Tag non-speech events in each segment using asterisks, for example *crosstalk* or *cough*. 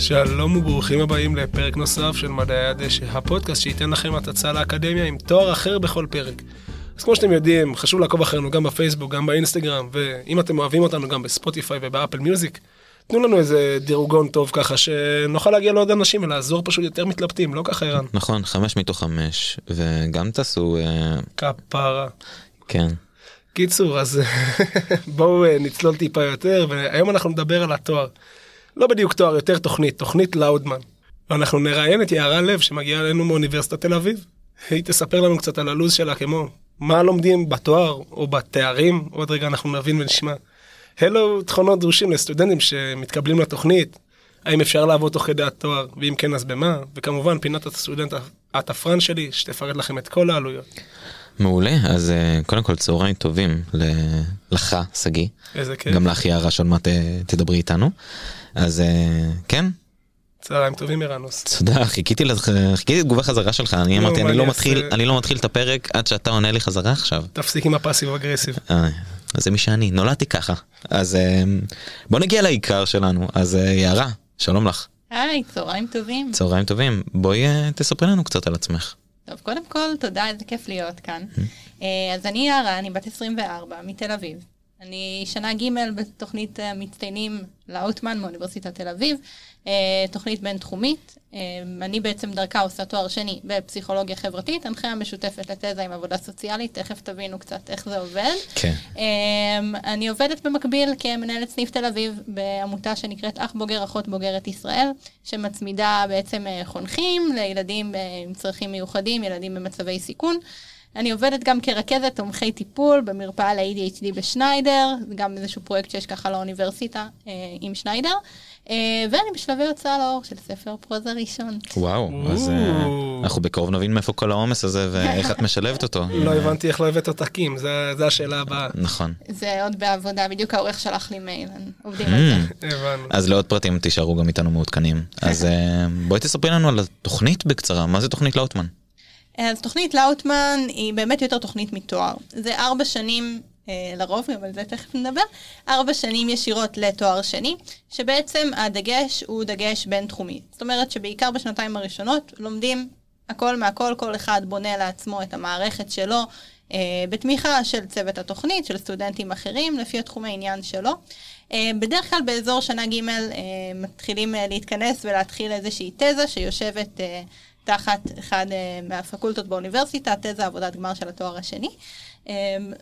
שלום וברוכים הבאים לפרק נוסף של מדעי הדשא, הפודקאסט שייתן לכם הצצה לאקדמיה עם תואר אחר בכל פרק. אז כמו שאתם יודעים, חשוב לעקוב אחרינו גם בפייסבוק, גם באינסטגרם, ואם אתם אוהבים אותנו גם בספוטיפיי ובאפל מיוזיק, תנו לנו איזה דירוגון טוב ככה שנוכל להגיע לעוד אנשים ולעזור פשוט יותר מתלבטים, לא ככה ערן. נכון, חמש מתוך חמש, וגם תעשו... אה, כפרה. כן. קיצור, אז *laughs* בואו אה, נצלול טיפה יותר, והיום אנחנו נדבר על התואר. לא בדיוק תואר, יותר תוכנית, תוכנית לאודמן. ואנחנו נראיין את יערה לב שמגיעה אלינו מאוניברסיטת תל אביב. היא תספר לנו קצת על הלו"ז שלה כמו מה לומדים בתואר או בתארים, עוד רגע אנחנו נבין ונשמע. אלו תכונות דרושים לסטודנטים שמתקבלים לתוכנית, האם אפשר לעבוד תוך כדי התואר, ואם כן אז במה, וכמובן פינת הסטודנט התפרן שלי, שתפרט לכם את כל העלויות. מעולה, אז אה, קודם כל צהריים טובים לך, שגיא. איזה כיף. גם לך יערה שעוד מעט אה, תדברי איתנו. אז אה, כן. צהריים טובים ערנוס. תודה, חיכיתי לתגובה חזרה שלך, אני אמרתי אני לא מתחיל, אני לא מתחיל את הפרק עד שאתה עונה לי חזרה עכשיו. תפסיק עם הפאסיב אגרסיב. זה מי שאני, נולדתי ככה. אז בוא נגיע לעיקר שלנו, אז יערה, שלום לך. היי, צהריים טובים. צהריים טובים, בואי תספרי לנו קצת על עצמך. טוב, קודם כל, תודה, איזה כיף להיות כאן. אה, אז אני יערה, אני בת 24, מתל אביב. אני שנה ג' בתוכנית המצטיינים לאוטמן מאוניברסיטת תל אביב, אה, תוכנית בינתחומית. אה, אני בעצם דרכה עושה תואר שני בפסיכולוגיה חברתית, הנחיה משותפת לתזה עם עבודה סוציאלית, תכף תבינו קצת איך זה עובד. כן. אני עובדת במקביל כמנהלת סניף תל אביב בעמותה שנקראת אח בוגר אחות בוגרת ישראל, שמצמידה בעצם חונכים לילדים עם צרכים מיוחדים, ילדים במצבי סיכון. אני עובדת גם כרכזת תומכי טיפול במרפאה ל-ADHD בשניידר, זה גם איזשהו פרויקט שיש ככה לאוניברסיטה אה, עם שניידר, אה, ואני בשלבי הוצאה לאור של ספר פרוזה ראשון. וואו, אז אה, אנחנו בקרוב נבין מאיפה כל העומס הזה ואיך את משלבת אותו. *laughs* לא הבנתי איך לא הבאת עותקים, זו השאלה הבאה. נכון. זה עוד בעבודה, בדיוק העורך שלח לי מייל, עובדים על זה. הבנו. אז לעוד פרטים תישארו גם איתנו מעודכנים. אז *laughs* אה, בואי תספרי לנו על התוכנית בקצרה, מה זה תוכנית לאוטמן? אז תוכנית לאוטמן היא באמת יותר תוכנית מתואר. זה ארבע שנים, אה, לרוב, על זה תכף נדבר, ארבע שנים ישירות לתואר שני, שבעצם הדגש הוא דגש בינתחומי. זאת אומרת שבעיקר בשנתיים הראשונות לומדים הכל מהכל, כל אחד בונה לעצמו את המערכת שלו, אה, בתמיכה של צוות התוכנית, של סטודנטים אחרים, לפי התחומי עניין שלו. אה, בדרך כלל באזור שנה ג' אה, מתחילים אה, להתכנס ולהתחיל איזושהי תזה שיושבת אה, תחת אחד uh, מהפקולטות באוניברסיטה, תזה עבודת גמר של התואר השני. Um,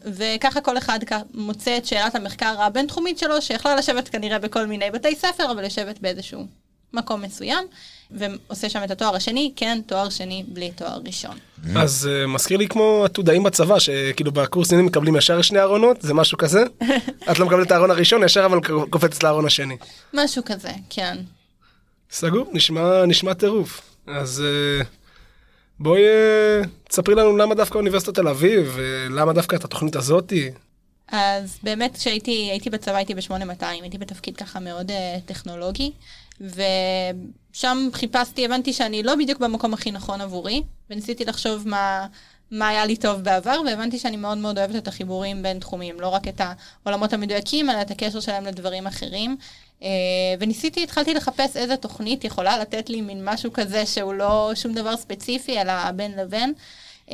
וככה כל אחד מוצא את שאלת המחקר הבינתחומית שלו, שיכולה לשבת כנראה בכל מיני בתי ספר, אבל לשבת באיזשהו מקום מסוים, ועושה שם את התואר השני, כן, תואר שני בלי תואר ראשון. אז uh, מזכיר לי כמו עתודאים בצבא, שכאילו בקורסים מקבלים ישר שני ארונות, זה משהו כזה? *laughs* את לא מקבלת את הארון הראשון, ישר אבל קופצת לארון השני. משהו כזה, כן. סגור, נשמע, נשמע טירוף. אז אה, בואי אה, תספרי לנו למה דווקא אוניברסיטת תל אביב, ולמה דווקא את התוכנית הזאתי. אז באמת כשהייתי הייתי בצבא הייתי ב-8200, הייתי בתפקיד ככה מאוד uh, טכנולוגי, ושם חיפשתי, הבנתי שאני לא בדיוק במקום הכי נכון עבורי, וניסיתי לחשוב מה, מה היה לי טוב בעבר, והבנתי שאני מאוד מאוד אוהבת את החיבורים בין תחומים, לא רק את העולמות המדויקים, אלא את הקשר שלהם לדברים אחרים. אה, וניסיתי, התחלתי לחפש איזה תוכנית יכולה לתת לי מין משהו כזה שהוא לא שום דבר ספציפי, אלא בין לבין. Uh,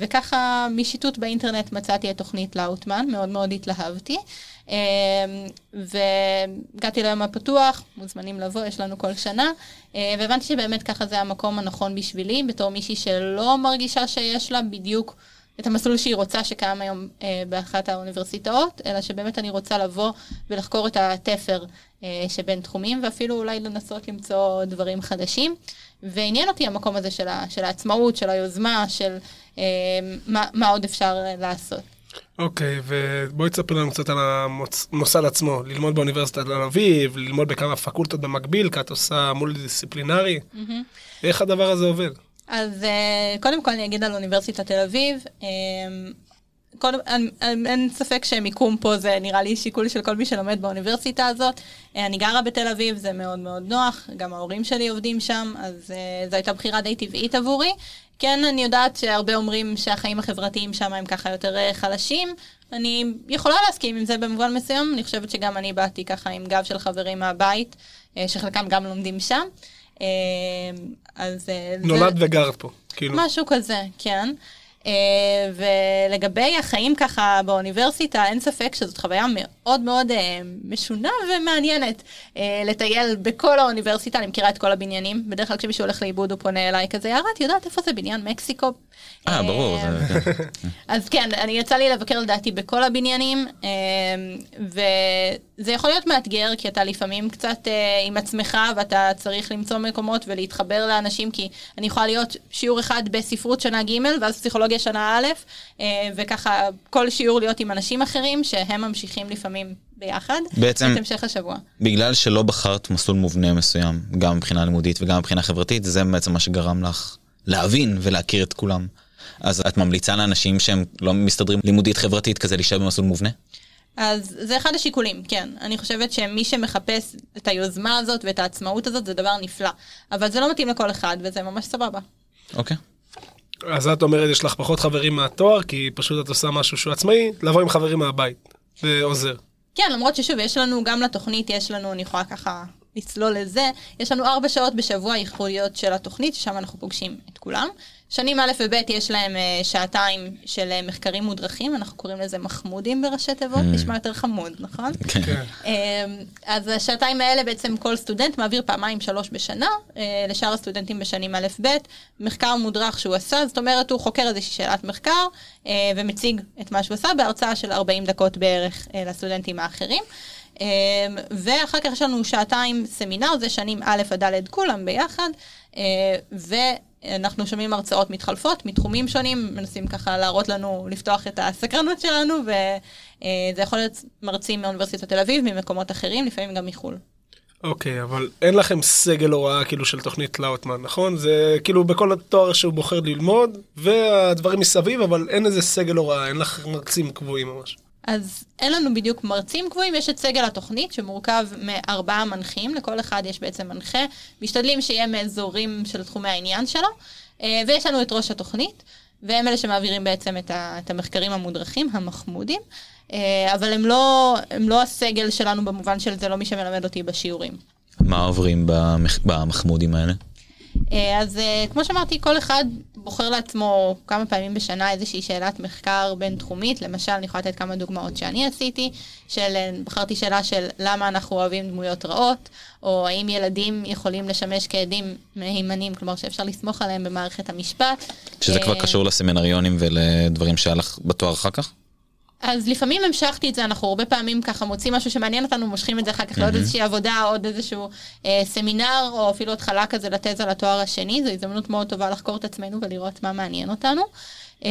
וככה משיטוט באינטרנט מצאתי את תוכנית לאוטמן, מאוד מאוד התלהבתי. Uh, והגעתי ליום הפתוח, מוזמנים לבוא, יש לנו כל שנה, uh, והבנתי שבאמת ככה זה המקום הנכון בשבילי, בתור מישהי שלא מרגישה שיש לה בדיוק את המסלול שהיא רוצה שקיים היום אה, באחת האוניברסיטאות, אלא שבאמת אני רוצה לבוא ולחקור את התפר אה, שבין תחומים, ואפילו אולי לנסות למצוא דברים חדשים. ועניין אותי המקום הזה של, ה, של העצמאות, של היוזמה, של אה, מה, מה עוד אפשר לעשות. אוקיי, okay, ובואי תספר לנו קצת על המוסד עצמו, ללמוד באוניברסיטת תל אביב, ללמוד בכמה פקולטות במקביל, כי את עושה מול דיסציפלינרי, mm-hmm. איך הדבר הזה עובד? אז אה, קודם כל אני אגיד על אוניברסיטת תל אביב. אה, קודם, אין, אין ספק שמיקום פה זה נראה לי שיקול של כל מי שלומד באוניברסיטה הזאת. אה, אני גרה בתל אביב, זה מאוד מאוד נוח, גם ההורים שלי עובדים שם, אז זו הייתה בחירה די טבעית עבורי. כן, אני יודעת שהרבה אומרים שהחיים החברתיים שם הם ככה יותר חלשים. אני יכולה להסכים עם זה במובן מסוים, אני חושבת שגם אני באתי ככה עם גב של חברים מהבית, שחלקם גם לומדים שם. אה, אז... אה, זה- נולד וגרת פה, כאילו. משהו כזה, כן. Uh, ולגבי החיים ככה באוניברסיטה, אין ספק שזאת חוויה מאוד מאוד uh, משונה ומעניינת. Uh, לטייל בכל האוניברסיטה, אני מכירה את כל הבניינים. בדרך כלל כשמישהו הולך לאיבוד הוא פונה אליי כזה, יערה, את יודעת איפה זה בניין מקסיקו? אה, ברור. אה, זה- כן. *laughs* אז כן, אני יצא לי לבקר לדעתי בכל הבניינים, אה, וזה יכול להיות מאתגר, כי אתה לפעמים קצת אה, עם עצמך, ואתה צריך למצוא מקומות ולהתחבר לאנשים, כי אני יכולה להיות שיעור אחד בספרות שנה ג', ואז פסיכולוגיה שנה א', אה, וככה כל שיעור להיות עם אנשים אחרים, שהם ממשיכים לפעמים ביחד. בעצם- את המשך השבוע. בגלל שלא בחרת מסלול מובנה מסוים, גם מבחינה לימודית וגם מבחינה חברתית, זה בעצם מה שגרם לך להבין ולהכיר את כולם. אז את ממליצה לאנשים שהם לא מסתדרים לימודית חברתית כזה להישאר במסלול מובנה? אז זה אחד השיקולים, כן. אני חושבת שמי שמחפש את היוזמה הזאת ואת העצמאות הזאת זה דבר נפלא. אבל זה לא מתאים לכל אחד, וזה ממש סבבה. אוקיי. אז את אומרת, יש לך פחות חברים מהתואר, כי פשוט את עושה משהו שהוא עצמאי, לבוא עם חברים מהבית. זה עוזר. כן, למרות ששוב, יש לנו, גם לתוכנית, יש לנו, אני יכולה ככה לצלול לזה, יש לנו ארבע שעות בשבוע ייחודיות של התוכנית, ששם אנחנו פוגשים את כולם. שנים א' וב' יש להם אה, שעתיים של אה, מחקרים מודרכים, אנחנו קוראים לזה מחמודים בראשי תיבות, נשמע יותר חמוד, נכון? כן. כן. אמ, אז השעתיים האלה בעצם כל סטודנט מעביר פעמיים שלוש בשנה, אה, לשאר הסטודנטים בשנים א'-ב', מחקר מודרך שהוא עשה, זאת אומרת הוא חוקר איזושהי שאלת מחקר אה, ומציג את מה שהוא עשה בהרצאה של 40 דקות בערך אה, לסטודנטים האחרים. אמ, ואחר כך יש לנו שעתיים סמינר, זה שנים א' עד ד' כולם ביחד, אה, ואנחנו שומעים הרצאות מתחלפות מתחומים שונים, מנסים ככה להראות לנו, לפתוח את הסקרנות שלנו, וזה יכול להיות מרצים מאוניברסיטת תל אביב, ממקומות אחרים, לפעמים גם מחו"ל. אוקיי, אבל אין לכם סגל הוראה כאילו של תוכנית לאוטמן, נכון? זה כאילו בכל התואר שהוא בוחר ללמוד, והדברים מסביב, אבל אין איזה סגל הוראה, אין לך מרצים קבועים ממש. אז אין לנו בדיוק מרצים קבועים, יש את סגל התוכנית שמורכב מארבעה מנחים, לכל אחד יש בעצם מנחה, משתדלים שיהיה מאזורים של תחומי העניין שלו, אה, ויש לנו את ראש התוכנית, והם אלה שמעבירים בעצם את, ה, את המחקרים המודרכים, המחמודים, אה, אבל הם לא, הם לא הסגל שלנו במובן של זה לא מי שמלמד אותי בשיעורים. מה עוברים במח... במחמודים האלה? אה, אז כמו שאמרתי, כל אחד בוחר לעצמו כמה פעמים בשנה איזושהי שאלת מחקר בינתחומית. למשל, אני יכולה לתת כמה דוגמאות שאני עשיתי, של בחרתי שאלה של למה אנחנו אוהבים דמויות רעות, או האם ילדים יכולים לשמש כעדים מהימנים, כלומר שאפשר לסמוך עליהם במערכת המשפט. שזה כבר אה, קשור לסמינריונים ולדברים שהיה לך בתואר אחר כך? אז לפעמים המשכתי את זה, אנחנו הרבה פעמים ככה מוצאים משהו שמעניין אותנו, מושכים את זה אחר כך לעוד איזושהי עבודה, עוד איזשהו אה, סמינר, או אפילו התחלה כזה לתזה לתואר השני, זו הזדמנות מאוד טובה לחקור את עצמנו ולראות מה מעניין אותנו. אה,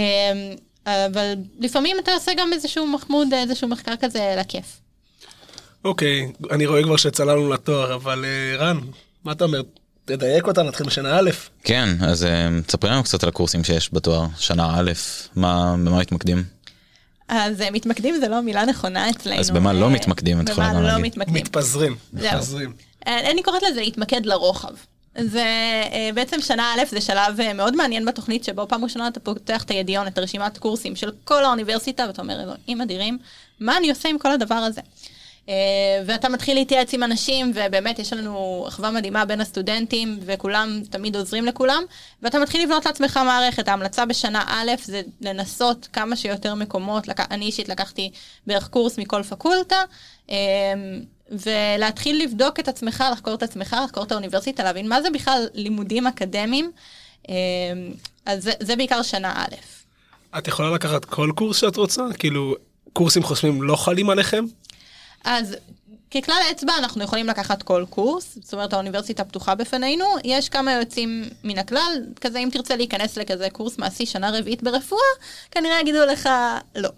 אבל לפעמים אתה עושה גם איזשהו מחמוד, איזשהו מחקר כזה לכיף. אוקיי, אני רואה כבר שצללנו לתואר, אבל אה, רן, מה אתה אומר? תדייק אותה, נתחיל משנה א'. כן, אז אה, תספרי לנו קצת על הקורסים שיש בתואר, שנה א', מה, במה מתמקדים? אז אה, מתמקדים זה לא מילה נכונה אצלנו. אז במה לא אה, מתמקדים, את יכולה גם במה לא להגיד. מתמקדים. מתפזרים. מתפזרים. אה, אני קוראת לזה להתמקד לרוחב. זה בעצם שנה א' זה שלב מאוד מעניין בתוכנית שבו פעם ראשונה אתה פותח את הידיעון, את הרשימת קורסים של כל האוניברסיטה ואתה אומר, אלוהים אדירים, מה אני עושה עם כל הדבר הזה? אה, ואתה מתחיל להתייעץ עם אנשים ובאמת יש לנו אחווה מדהימה בין הסטודנטים וכולם תמיד עוזרים לכולם ואתה מתחיל לבנות לעצמך מערכת. ההמלצה בשנה א' זה לנסות כמה שיותר מקומות, לק... אני אישית לקחתי בערך קורס מכל פקולטה. אה, ולהתחיל לבדוק את עצמך, לחקור את עצמך, לחקור את האוניברסיטה, להבין מה זה בכלל לימודים אקדמיים. אה, אז זה, זה בעיקר שנה א'. את יכולה לקחת כל קורס שאת רוצה? כאילו, קורסים חוסמים לא חלים עליכם? אז ככלל האצבע אנחנו יכולים לקחת כל קורס, זאת אומרת האוניברסיטה פתוחה בפנינו, יש כמה יוצאים מן הכלל, כזה אם תרצה להיכנס לכזה קורס מעשי שנה רביעית ברפואה, כנראה יגידו לך לא.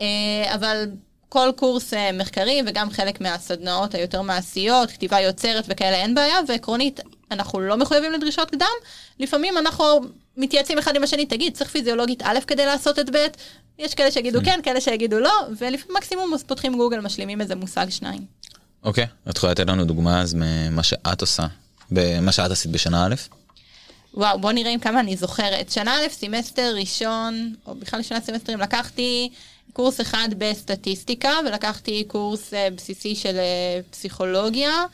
אה, אבל כל קורס אה, מחקרי וגם חלק מהסדנאות היותר מעשיות, כתיבה יוצרת וכאלה אין בעיה, ועקרונית אנחנו לא מחויבים לדרישות קדם, לפעמים אנחנו מתייעצים אחד עם השני, תגיד, צריך פיזיולוגית א' כדי לעשות את ב', יש כאלה שיגידו כן, כאלה שיגידו לא, ולפעמים מקסימום פותחים גוגל, משלימים איזה מושג שניים. אוקיי, את יכולה לתת לנו דוגמה אז ממה שאת עושה, במה שאת עשית בשנה א'? וואו, בוא נראה עם כמה אני זוכרת. שנה א', סמסטר ראשון, או בכלל שני סמסטרים, לקחתי קורס אחד בסטטיסטיקה, ולקחתי קורס אה, בסיסי של אה, פסיכולוגיה,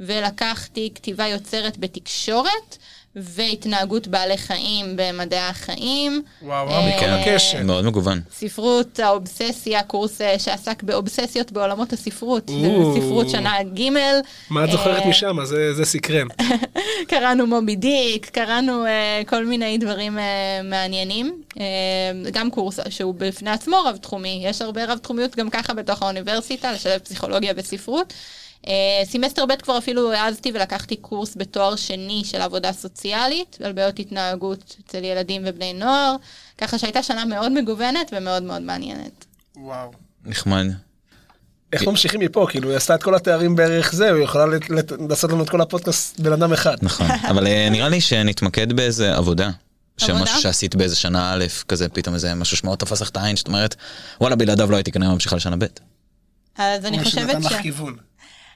ולקחתי כתיבה יוצרת בתקשורת. והתנהגות בעלי חיים במדעי החיים. וואו, אה, מכל הקשר. מאוד מגוון. ספרות האובססיה, קורס אה, שעסק באובססיות בעולמות הספרות. ספרות שנה ג'. מה את זוכרת אה, משם? זה זה סקרן. *laughs* קראנו מובי דיק, קראנו כל מיני דברים מעניינים. גם קורס שהוא בפני עצמו רב-תחומי, יש הרבה רב-תחומיות גם ככה בתוך האוניברסיטה, לשלב פסיכולוגיה וספרות. אה, סמסטר ב' כבר אפילו העזתי ולקחתי קורס בתואר שני של עבודה סוציאלית, על בעיות התנהגות אצל ילדים ובני נוער, ככה שהייתה שנה מאוד מגוונת ומאוד מאוד מעניינת. וואו. נחמד. איך ממשיכים מפה? כאילו, היא עשתה את כל התארים בערך זה, היא יכולה לעשות לנו את כל הפודקאסט בן אדם אחד. נכון. *laughs* אבל אה, נראה לי שנתמקד באיזה עבודה. שמשהו שעשית באיזה שנה א', כזה פתאום איזה משהו שמאוד תפס לך את העין, שאת אומרת, וואלה, בלעדיו לא הייתי כנראה ממשיכה לשנה ב'. אז אני משהו חושבת נתן ש... לך כיוון.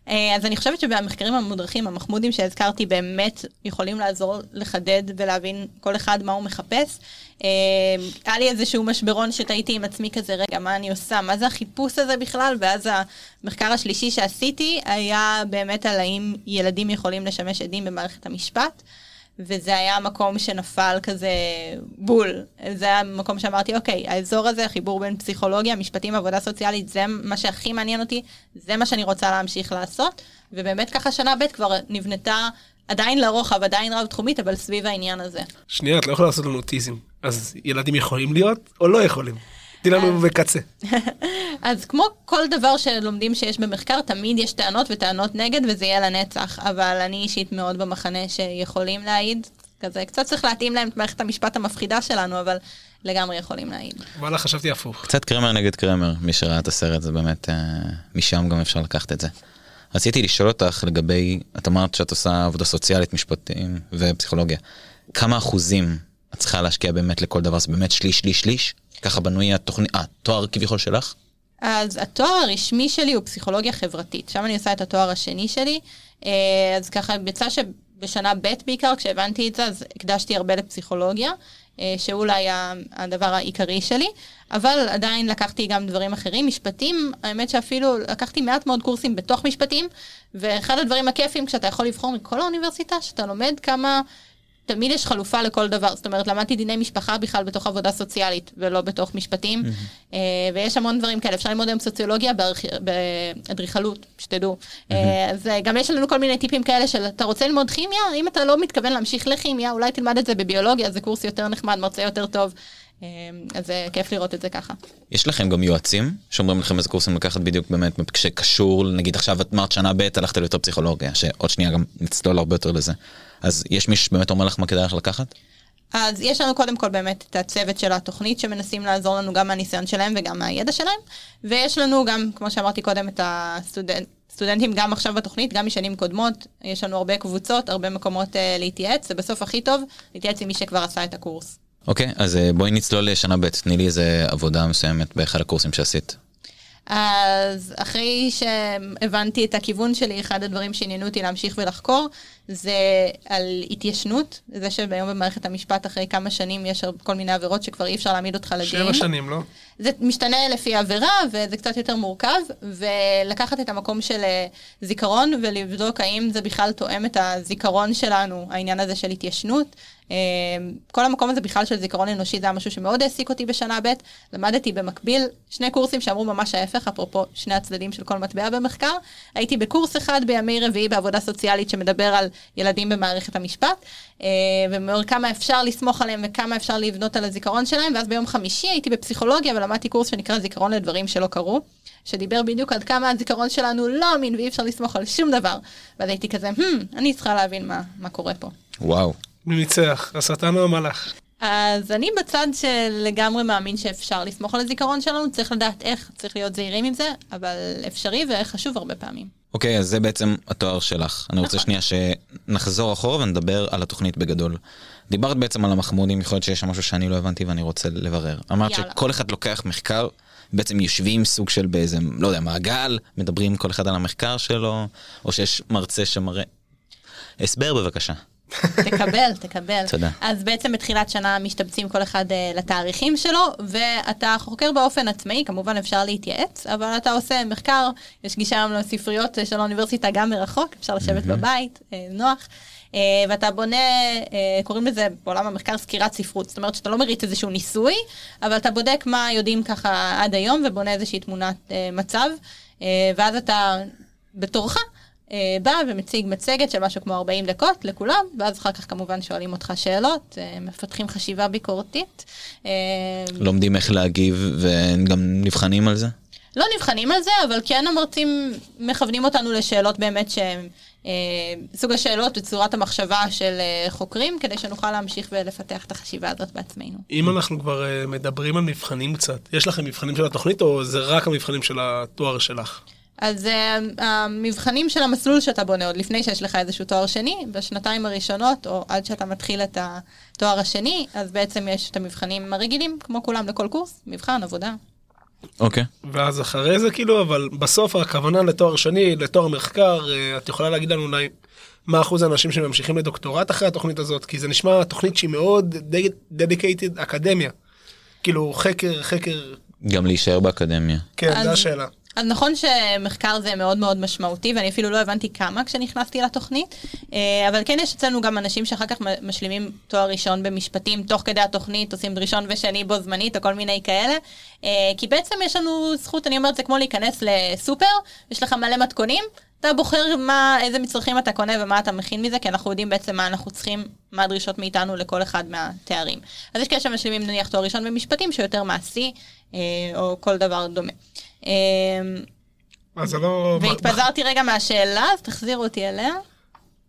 אה, אז אני חושבת שבמחקרים המודרכים, המחמודים שהזכרתי, באמת יכולים לעזור לחדד ולהבין כל אחד מה הוא מחפש. אה, היה לי איזשהו משברון שתהיתי עם עצמי כזה, רגע, מה אני עושה? מה זה החיפוש הזה בכלל? ואז המחקר השלישי שעשיתי היה באמת על האם ילדים יכולים לשמש עדים במערכת המשפט. וזה היה מקום שנפל כזה בול. זה היה מקום שאמרתי, אוקיי, האזור הזה, החיבור בין פסיכולוגיה, משפטים, עבודה סוציאלית, זה מה שהכי מעניין אותי, זה מה שאני רוצה להמשיך לעשות. ובאמת ככה שנה ב' כבר נבנתה עדיין לרוחב, עדיין רב-תחומית, אבל סביב העניין הזה. שנייה, את לא יכולה לעשות לנו אוטיזם. אז ילדים יכולים להיות או לא יכולים? תני לנו בקצה. *laughs* אז כמו כל דבר שלומדים שיש במחקר, תמיד יש טענות וטענות נגד, וזה יהיה לנצח. אבל אני אישית מאוד במחנה שיכולים להעיד. כזה, קצת צריך להתאים להם את מערכת המשפט המפחידה שלנו, אבל לגמרי יכולים להעיד. וואלה, חשבתי הפוך. קצת קרמר נגד קרמר, מי שראה את הסרט זה באמת, אה, משם גם אפשר לקחת את זה. רציתי לשאול אותך לגבי, את אמרת שאת עושה עבודה סוציאלית, משפטים ופסיכולוגיה. כמה אחוזים את צריכה להשקיע באמת לכל דבר? זה באמת שליש, שליש, שליש? ככה בנוי התוכנית, התואר כביכול שלך? אז התואר הרשמי שלי הוא פסיכולוגיה חברתית, שם אני עושה את התואר השני שלי. אה, אז ככה יצא שבשנה ב' בעיקר, כשהבנתי את זה, אז הקדשתי הרבה לפסיכולוגיה, אה, שאולי היה הדבר העיקרי שלי, אבל עדיין לקחתי גם דברים אחרים, משפטים, האמת שאפילו לקחתי מעט מאוד קורסים בתוך משפטים, ואחד הדברים הכיפים כשאתה יכול לבחור מכל האוניברסיטה, שאתה לומד כמה... תמיד יש חלופה לכל דבר, זאת אומרת, למדתי דיני משפחה בכלל בתוך עבודה סוציאלית ולא בתוך משפטים, אה, ויש המון דברים כאלה, אפשר ללמוד היום סוציולוגיה באדריכלות, שתדעו. אה, אז אה, גם יש לנו כל מיני טיפים כאלה של אתה רוצה ללמוד כימיה, אם אתה לא מתכוון להמשיך לכימיה, אולי תלמד את זה בביולוגיה, זה קורס יותר נחמד, מרצה יותר טוב, אז זה כיף לראות את זה ככה. יש לכם גם יועצים שאומרים לכם איזה קורסים לקחת בדיוק באמת שקשור, נגיד עכשיו את אמרת שנה ב' הלכת ליותר פסיכולוגיה, שעוד שנייה גם נצלול הרבה יותר לזה. אז יש מישהו שבאמת אומר לך מה כדאי לך לקחת? אז יש לנו קודם כל באמת את הצוות של התוכנית שמנסים לעזור לנו גם מהניסיון שלהם וגם מהידע שלהם, ויש לנו גם, כמו שאמרתי קודם, את הסטודנט. סטודנטים גם עכשיו בתוכנית, גם משנים קודמות, יש לנו הרבה קבוצות, הרבה מקומות uh, להתייעץ, זה בסוף הכי טוב, להתייעץ עם מי שכבר עשה את הקורס. אוקיי, אז אה, בואי נצלול לשנה ב', תני לי איזה עבודה מסוימת באחד הקורסים שעשית. אז אחרי שהבנתי את הכיוון שלי, אחד הדברים שעניינו אותי להמשיך ולחקור, זה על התיישנות, זה שהיום במערכת המשפט אחרי כמה שנים יש כל מיני עבירות שכבר אי אפשר להעמיד אותך לדין. שבע שנים, לא? זה משתנה לפי העבירה, וזה קצת יותר מורכב, ולקחת את המקום של אה, זיכרון ולבדוק האם זה בכלל תואם את הזיכרון שלנו, העניין הזה של התיישנות. אה, כל המקום הזה בכלל של זיכרון אנושי זה היה משהו שמאוד העסיק אותי בשנה ב', למדתי במקביל שני קורסים שאמרו ממש ההפך, אפרופו שני הצדדים של כל מטבע במחקר. הייתי בקורס אחד בימי רביעי בעבודה סוציאלית שמדבר על ילדים במערכת המשפט, אה, ומאוד כמה אפשר לסמוך עליהם וכמה אפשר לבנות על הזיכרון שלהם, ואז ביום חמישי הייתי בפסיכולוגיה ולמדתי קורס שנקרא זיכרון לדברים שלא קרו, שדיבר בדיוק עד כמה הזיכרון שלנו לא אמין ואי אפשר לסמוך על שום דבר. ואז הייתי כזה, hmm, אני צריכה להבין מה, מה קורה פה. וואו. מי ניצח? השטן או המלאך? אז אני בצד שלגמרי מאמין שאפשר לסמוך על הזיכרון שלנו, צריך לדעת איך, צריך להיות זהירים עם זה, אבל אפשרי וחשוב הרבה פעמים. אוקיי, אז זה בעצם התואר שלך. אני רוצה נכון. שנייה שנחזור אחורה ונדבר על התוכנית בגדול. דיברת בעצם על המחמודים, יכול להיות שיש שם משהו שאני לא הבנתי ואני רוצה לברר. אמרת יאללה. שכל אחד לוקח מחקר, בעצם יושבים סוג של באיזה, לא יודע, מעגל, מדברים כל אחד על המחקר שלו, או שיש מרצה שמראה. הסבר בבקשה. תקבל, תקבל. תודה. אז בעצם בתחילת שנה משתבצים כל אחד אה, לתאריכים שלו, ואתה חוקר באופן עצמאי, כמובן אפשר להתייעץ, אבל אתה עושה מחקר, יש גישה היום לספריות של האוניברסיטה גם מרחוק, אפשר לשבת בבית, אה, נוח. אה, ואתה בונה, אה, קוראים לזה בעולם המחקר סקירת ספרות, זאת אומרת שאתה לא מריץ איזשהו ניסוי, אבל אתה בודק מה יודעים ככה עד היום ובונה איזושהי תמונת אה, מצב, אה, ואז אתה בתורך בא ומציג מצגת של משהו כמו 40 דקות לכולם, ואז אחר כך כמובן שואלים אותך שאלות, אה, מפתחים חשיבה ביקורתית. אה, לומדים איך להגיב וגם נבחנים על זה? לא נבחנים על זה, אבל כן המרצים מכוונים אותנו לשאלות באמת שהן אה, סוג השאלות וצורת המחשבה של אה, חוקרים, כדי שנוכל להמשיך ולפתח את החשיבה הזאת בעצמנו. אם אנחנו כבר אה, מדברים על מבחנים קצת, יש לכם מבחנים של התוכנית או זה רק המבחנים של התואר שלך? אז uh, המבחנים של המסלול שאתה בונה עוד לפני שיש לך איזשהו תואר שני, בשנתיים הראשונות, או עד שאתה מתחיל את התואר השני, אז בעצם יש את המבחנים הרגילים, כמו כולם לכל קורס, מבחן, עבודה. אוקיי. ואז אחרי זה כאילו, אבל בסוף הכוונה לתואר שני, לתואר מחקר, אה, את יכולה להגיד לנו אולי מה אחוז האנשים שממשיכים לדוקטורט אחרי התוכנית הזאת? כי זה נשמע תוכנית שהיא מאוד דדיקייטד אקדמיה. כאילו חקר, חקר, גם להישאר באקדמיה. כן, זו השאלה. אז נכון שמחקר זה מאוד מאוד משמעותי, ואני אפילו לא הבנתי כמה כשנכנסתי לתוכנית, אה, אבל כן יש אצלנו גם אנשים שאחר כך משלימים תואר ראשון במשפטים, תוך כדי התוכנית, עושים ראשון ושני בו זמנית, או כל מיני כאלה, אה, כי בעצם יש לנו זכות, אני אומרת, זה כמו להיכנס לסופר, יש לך מלא מתכונים, אתה בוחר מה, איזה מצרכים אתה קונה ומה אתה מכין מזה, כי אנחנו יודעים בעצם מה אנחנו צריכים, מה הדרישות מאיתנו לכל אחד מהתארים. אז יש כאלה שמשלימים נניח תואר ראשון במשפטים, שהוא יותר מעשי, אה, או כל דבר דומה. אה, אז זה לא... והתפזרתי רגע מהשאלה, אז תחזירו אותי אליה.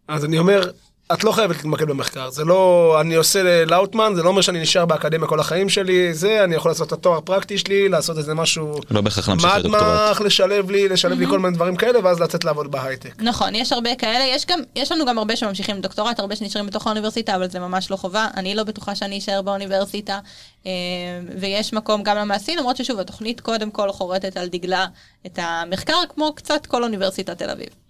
אז אני אומר, את לא חייבת להתמקד במחקר. זה לא, אני עושה לאוטמן, זה לא אומר שאני נשאר באקדמיה כל החיים שלי, זה, אני יכול לעשות את התואר הפרקטי שלי, לעשות איזה משהו... לא בהכרח להמשיך לדוקטורט. מדמח, לשלב לי, לשלב לי כל מיני דברים כאלה, ואז לצאת לעבוד בהייטק. נכון, יש הרבה כאלה, יש, גם, יש לנו גם הרבה שממשיכים דוקטורט, הרבה שנשארים בתוך האוניברסיטה, אבל זה ממש לא חובה. אני לא בטוחה שאני אשאר באוניברסיטה, אה, ויש מקום גם למעשי, למרות ששוב, התוכנית קודם כל חורטת על דגלה את המחקר, כמו קצת כל אוניברסיטת תל אביב.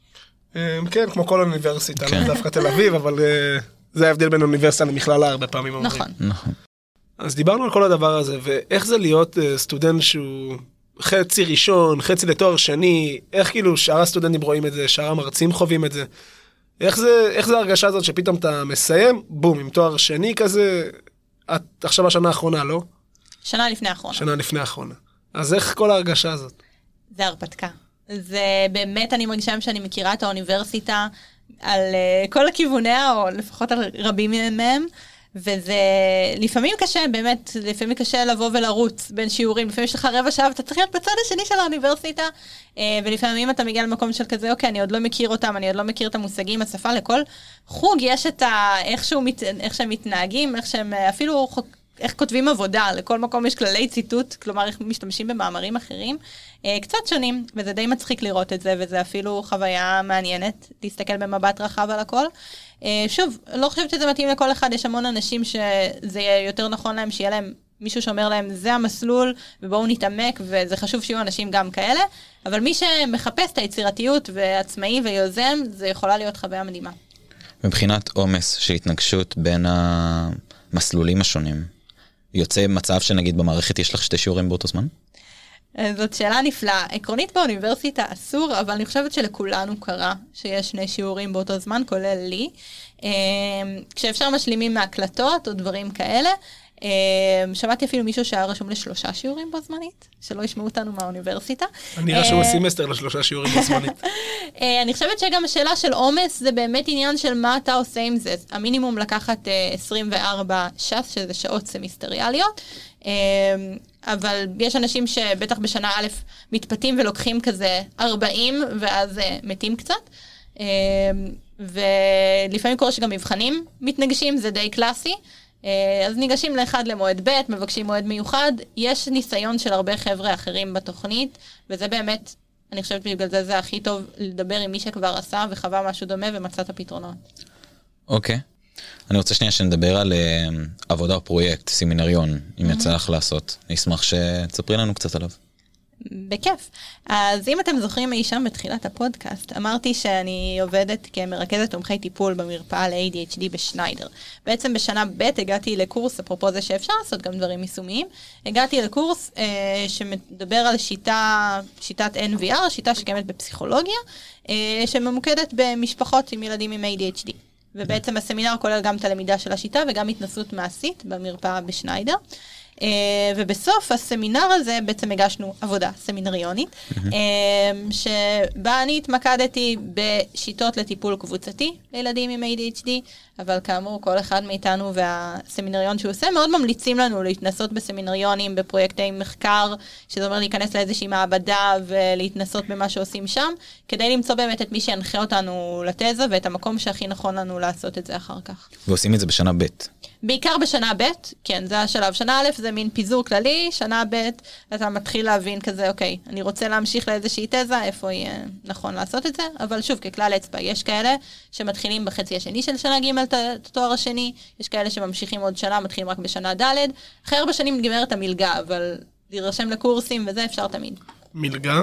אה, כן, כמו כל אוניברסיטה, כן. לא דווקא תל אביב, אבל אה, זה ההבדל בין אוניברסיטה למכללה הרבה פעמים אומרים. נכון. נכון. אז דיברנו על כל הדבר הזה, ואיך זה להיות אה, סטודנט שהוא חצי ראשון, חצי לתואר שני, איך כאילו שאר הסטודנטים רואים את זה, שאר המרצים חווים את זה. איך זה, איך זה ההרגשה הזאת שפתאום אתה מסיים, בום, עם תואר שני כזה, את עכשיו השנה האחרונה, לא? שנה לפני האחרונה. שנה לפני האחרונה. אז איך כל ההרגשה הזאת? זה הרפתקה. זה באמת, אני מרגישה היום שאני מכירה את האוניברסיטה על uh, כל כיווניה, או לפחות על רבים מהם, וזה לפעמים קשה, באמת, לפעמים קשה לבוא ולרוץ בין שיעורים, לפעמים יש לך רבע שעה ואתה צריך להיות בצד השני של האוניברסיטה, uh, ולפעמים אתה מגיע למקום של כזה, אוקיי, אני עוד לא מכיר אותם, אני עוד לא מכיר את המושגים, השפה, לכל חוג יש את ה... איך, מת... איך שהם מתנהגים, איך שהם אה, אפילו. איך כותבים עבודה, לכל מקום יש כללי ציטוט, כלומר איך משתמשים במאמרים אחרים, אה, קצת שונים, וזה די מצחיק לראות את זה, וזה אפילו חוויה מעניינת להסתכל במבט רחב על הכל. אה, שוב, לא חושבת שזה מתאים לכל אחד, יש המון אנשים שזה יהיה יותר נכון להם, שיהיה להם מישהו שאומר להם, זה המסלול, ובואו נתעמק, וזה חשוב שיהיו אנשים גם כאלה, אבל מי שמחפש את היצירתיות ועצמאי ויוזם, זה יכולה להיות חוויה מדהימה. מבחינת עומס של התנגשות בין המסלולים השונים, יוצא מצב שנגיד במערכת יש לך שתי שיעורים באותו זמן? אה, זאת שאלה נפלאה. עקרונית באוניברסיטה אסור, אבל אני חושבת שלכולנו קרה שיש שני שיעורים באותו זמן, כולל לי. אה, כשאפשר משלימים מהקלטות או דברים כאלה. אה, שמעתי אפילו מישהו שהיה רשום לשלושה שיעורים בו זמנית, שלא ישמעו אותנו מהאוניברסיטה. אני רשום אה, בסמסטר לשלושה שיעורים בזמנית. *laughs* אה, אני חושבת שגם השאלה של עומס זה באמת עניין של מה אתה עושה עם זה. המינימום לקחת אה, 24 ש"ס, שזה שעות סמיסטריאליות, אה, אבל יש אנשים שבטח בשנה א' מתפתים ולוקחים כזה 40 ואז אה, מתים קצת. אה, ולפעמים קורה שגם מבחנים מתנגשים, זה די קלאסי. אה, אז ניגשים לאחד למועד ב', מבקשים מועד מיוחד. יש ניסיון של הרבה חבר'ה אחרים בתוכנית, וזה באמת, אני חושבת בגלל זה זה הכי טוב לדבר עם מי שכבר עשה וחווה משהו דומה ומצא את הפתרונות. אוקיי. אני רוצה שנייה שנדבר על אה, עבודה פרויקט, סמינריון, אם יצא לך לעשות. אני אשמח שתספרי לנו קצת עליו. בכיף. אז אם אתם זוכרים אי שם בתחילת הפודקאסט, אמרתי שאני עובדת כמרכזת תומכי טיפול במרפאה ל-ADHD בשניידר. בעצם בשנה ב' הגעתי לקורס, אפרופו זה שאפשר לעשות גם דברים יישומיים, הגעתי לקורס אה, שמדבר על שיטה, שיטת NVR, שיטה שקיימת בפסיכולוגיה, אה, שממוקדת במשפחות עם ילדים עם ADHD. ובעצם הסמינר כולל גם את הלמידה של השיטה וגם התנסות מעשית במרפאה בשניידר. Uh, ובסוף הסמינר הזה בעצם הגשנו עבודה סמינריונית, uh, שבה אני התמקדתי בשיטות לטיפול קבוצתי לילדים עם ADHD, אבל כאמור כל אחד מאיתנו והסמינריון שהוא עושה מאוד ממליצים לנו להתנסות בסמינריונים, בפרויקטי מחקר, שזה אומר להיכנס לאיזושהי מעבדה ולהתנסות במה שעושים שם, כדי למצוא באמת את מי שינחה אותנו לתזה ואת המקום שהכי נכון לנו לעשות את זה אחר כך. ועושים את זה בשנה ב'. בעיקר בשנה ב', כן, זה השלב. שנה א' זה מין פיזור כללי, שנה ב' אתה מתחיל להבין כזה, אוקיי, אני רוצה להמשיך לאיזושהי תזה, איפה יהיה נכון לעשות את זה, אבל שוב, ככלל אצבע, יש כאלה שמתחילים בחצי השני של שנה ג' את התואר השני, יש כאלה שממשיכים עוד שנה, מתחילים רק בשנה ד', אחרי ארבע שנים נגמרת המלגה, אבל להירשם לקורסים וזה אפשר תמיד. מלגה?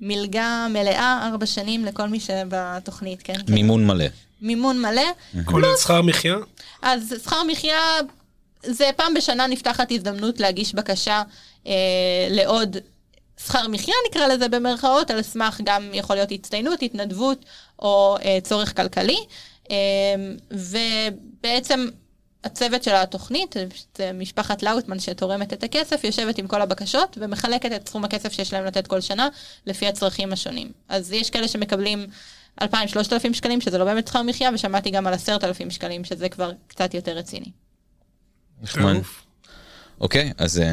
מלגה מלאה, ארבע שנים לכל מי שבתוכנית, כן? כן. מימון מלא. מימון מלא. כולל שכר מחיה? אז שכר מחיה, זה פעם בשנה נפתחת הזדמנות להגיש בקשה אה, לעוד שכר מחיה נקרא לזה במרכאות, על סמך גם יכול להיות הצטיינות, התנדבות או אה, צורך כלכלי. אה, ובעצם הצוות של התוכנית, זה משפחת לאוטמן שתורמת את הכסף, יושבת עם כל הבקשות ומחלקת את סכום הכסף שיש להם לתת כל שנה לפי הצרכים השונים. אז יש כאלה שמקבלים 2,000-3,000 שקלים, שזה לא באמת שכר מחיה, ושמעתי גם על 10,000 שקלים, שזה כבר קצת יותר רציני. נחמד. טירוף. אוקיי, אז אה,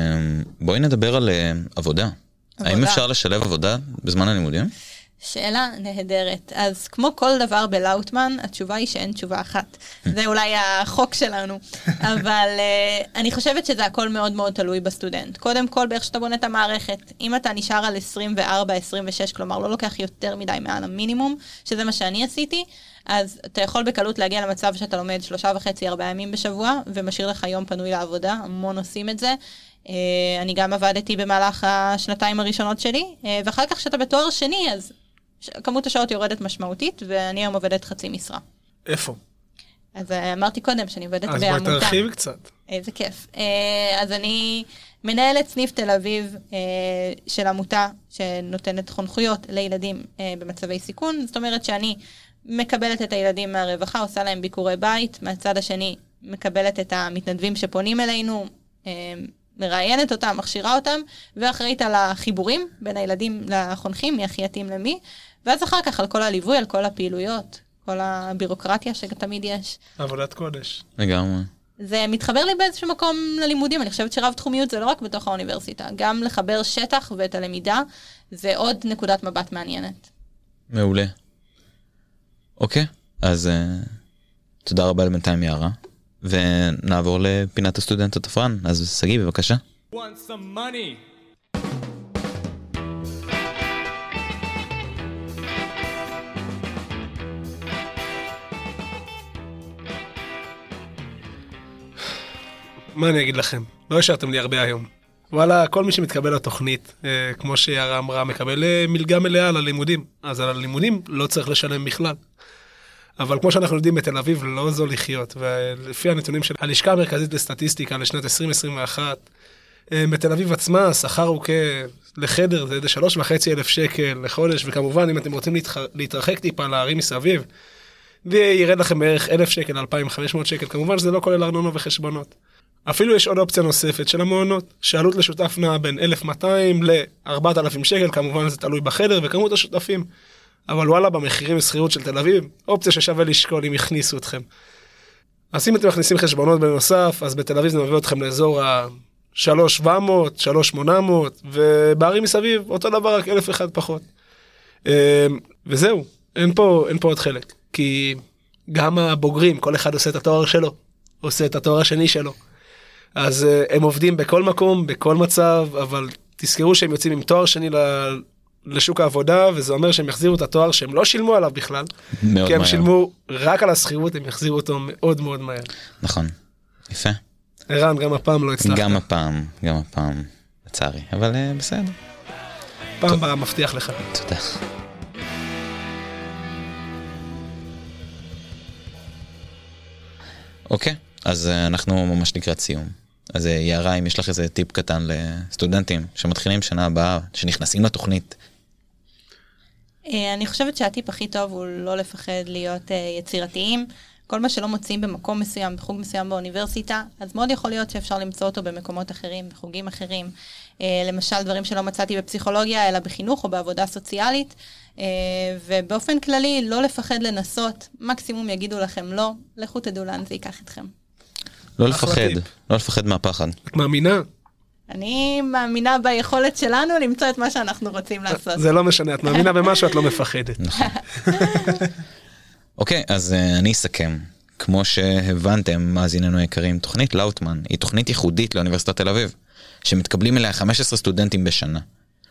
בואי נדבר על אה, עבודה. האם עבודה. אפשר לשלב עבודה בזמן הלימודים? שאלה נהדרת. אז כמו כל דבר בלאוטמן, התשובה היא שאין תשובה אחת. *laughs* זה אולי החוק שלנו. *laughs* אבל uh, אני חושבת שזה הכל מאוד מאוד תלוי בסטודנט. קודם כל, באיך שאתה בונה את המערכת. אם אתה נשאר על 24-26, כלומר לא לוקח יותר מדי מעל המינימום, שזה מה שאני עשיתי, אז אתה יכול בקלות להגיע למצב שאתה לומד שלושה וחצי, ארבעה ימים בשבוע, ומשאיר לך יום פנוי לעבודה, המון עושים את זה. Uh, אני גם עבדתי במהלך השנתיים הראשונות שלי, uh, ואחר כך כשאתה בתואר שני, אז כמות השעות יורדת משמעותית, ואני היום עובדת חצי משרה. איפה? אז אה, אמרתי קודם שאני עובדת אז בעמותה. בואי תרחיב קצת. איזה כיף. אה, אז אני מנהלת סניף תל אביב אה, של עמותה שנותנת חונכויות לילדים אה, במצבי סיכון. זאת אומרת שאני מקבלת את הילדים מהרווחה, עושה להם ביקורי בית, מהצד השני מקבלת את המתנדבים שפונים אלינו, אה, מראיינת אותם, מכשירה אותם, ואחראית על החיבורים בין הילדים לחונכים, מי הכי יתאים למי, ואז אחר כך על כל הליווי, על כל הפעילויות, כל הבירוקרטיה שתמיד יש. עבודת קודש. לגמרי. זה מתחבר לי באיזשהו מקום ללימודים, אני חושבת שרב תחומיות זה לא רק בתוך האוניברסיטה, גם לחבר שטח ואת הלמידה, זה עוד נקודת מבט מעניינת. מעולה. אוקיי, אז אה, תודה רבה לבינתיים יערה, ונעבור לפינת הסטודנט התפרן. אז שגיא, בבקשה. want some money. מה אני אגיד לכם? לא השארתם לי הרבה היום. וואלה, כל מי שמתקבל לתוכנית, אה, כמו שיערה אמרה, מקבל אה, מלגה מלאה על הלימודים. אז על הלימודים לא צריך לשלם בכלל. אבל כמו שאנחנו יודעים, בתל אביב לא זו לחיות. ולפי הנתונים של הלשכה המרכזית לסטטיסטיקה לשנת 2021, אה, בתל אביב עצמה השכר הוא כ... לחדר זה איזה שלוש וחצי אלף שקל לחודש, וכמובן אם אתם רוצים להתח... להתרחק טיפה לערים מסביב, זה ירד לכם בערך אלף שקל, 2,500 שקל, כמובן שזה לא כולל ארנונה וחשבונות. אפילו יש עוד אופציה נוספת של המעונות, שעלות לשותף נעה בין 1,200 ל-4,000 שקל, כמובן זה תלוי בחדר וכמות השותפים. אבל וואלה, במחירים לשכירות של תל אביב, אופציה ששווה לשקול אם יכניסו אתכם. אז אם אתם מכניסים חשבונות בנוסף, אז בתל אביב זה מביא אתכם לאזור ה-3,700, 3,800, ובערים מסביב אותו דבר, רק אלף אחד פחות. אמ, וזהו, אין פה, אין פה עוד חלק. כי גם הבוגרים, כל אחד עושה את התואר שלו, עושה את התואר השני שלו. אז uh, הם עובדים בכל מקום, בכל מצב, אבל תזכרו שהם יוצאים עם תואר שני ל- לשוק העבודה, וזה אומר שהם יחזירו את התואר שהם לא שילמו עליו בכלל, מאוד כי הם מהר. שילמו רק על השכירות, הם יחזירו אותו מאוד מאוד מהר. נכון. יפה. ערן, גם הפעם לא הצלחת. גם הפעם, גם הפעם, לצערי, אבל אה, בסדר. פעם הבאה מבטיח לך. תודה. אוקיי, אז אה, אנחנו ממש לקראת סיום. אז אה, יערה, אם יש לך איזה טיפ קטן לסטודנטים שמתחילים שנה הבאה, שנכנסים לתוכנית, אה, אני חושבת שהטיפ הכי טוב הוא לא לפחד להיות אה, יצירתיים. כל מה שלא מוצאים במקום מסוים, בחוג מסוים באוניברסיטה, אז מאוד יכול להיות שאפשר למצוא אותו במקומות אחרים, בחוגים אחרים. למשל, דברים שלא מצאתי בפסיכולוגיה, אלא בחינוך או בעבודה סוציאלית. ובאופן כללי, לא לפחד לנסות, מקסימום יגידו לכם לא, לכו תדעו לאן זה ייקח אתכם. לא לפחד. לא לפחד מהפחד. את מאמינה? אני מאמינה ביכולת שלנו למצוא את מה שאנחנו רוצים לעשות. זה לא משנה, את מאמינה במשהו, את לא מפחדת. *laughs* אוקיי, אז uh, אני אסכם. כמו שהבנתם, מאזיננו היקרים, תוכנית לאוטמן היא תוכנית ייחודית לאוניברסיטת תל אביב, שמתקבלים אליה 15 סטודנטים בשנה.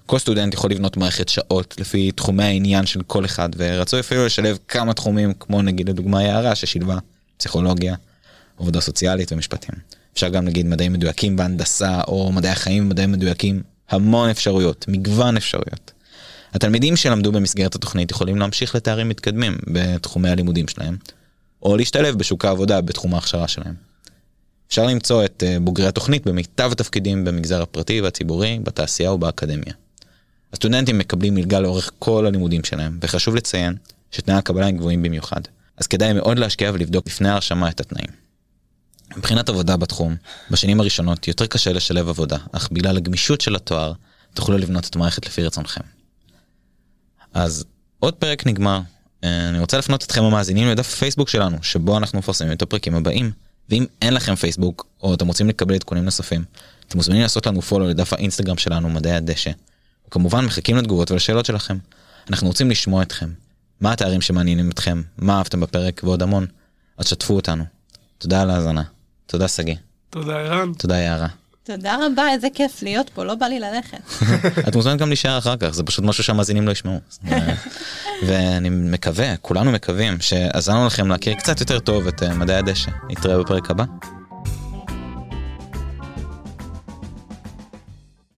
כל סטודנט יכול לבנות מערכת שעות לפי תחומי העניין של כל אחד, ורצוי אפילו לשלב כמה תחומים, כמו נגיד לדוגמה יערה ששילבה פסיכולוגיה, עבודה סוציאלית ומשפטים. אפשר גם נגיד מדעים מדויקים בהנדסה, או מדעי החיים ומדעים מדויקים, המון אפשרויות, מגוון אפשרויות. התלמידים שלמדו במסגרת התוכנית יכולים להמשיך לתארים מתקדמים בתחומי הלימודים שלהם, או להשתלב בשוק העבודה בתחום ההכשרה שלהם. אפשר למצוא את אה, בוגרי התוכנית במיטב התפקידים במגזר הפרטי והציבורי, בתעשייה ובאקדמיה. הסטודנטים מקבלים מלגה לאורך כל הלימודים שלהם, וחשוב לציין שתנאי הקבלה הם גבוהים במיוחד. אז כדאי מאוד להשקיע ולבדוק לפני ההרשמה את התנאים. מבחינת עבודה בתחום, בשנים הראשונות יותר קשה לשלב עבודה, אך בגלל הגמישות של התואר, תוכלו לבנות את המערכת לפי רצונכם. אז עוד פרק נגמר. אה, אני רוצה לפנות אתכם המאזינים לדף הפייסבוק שלנו, שבו אנחנו מפרסמים את הפרקים הבאים. ואם אין לכם פייסבוק, או אתם רוצים לקבל עדכונים נוספים, אתם מוזמנים לעשות לנו פולו לדף האינסטגרם שלנו, מדעי הדשא. וכמובן מחכים לתגובות ולשאלות שלכם. אנחנו רוצים לשמוע אתכם. מה התארים שמעניינים אתכם? מה אהבתם בפרק? ועוד המון. אז שתפו אותנו. תודה על ההאזנה. תודה שגיא. תודה, ערן. תודה יערה. תודה רבה, איזה כיף להיות פה, לא בא לי ללכת. *laughs* את מוזמנת גם להישאר אחר כך, זה פשוט משהו שהמאזינים לא ישמעו. *laughs* ואני מקווה, כולנו מקווים, שעזרנו לכם להכיר קצת יותר טוב את אה, מדעי הדשא. נתראה בפרק הבא.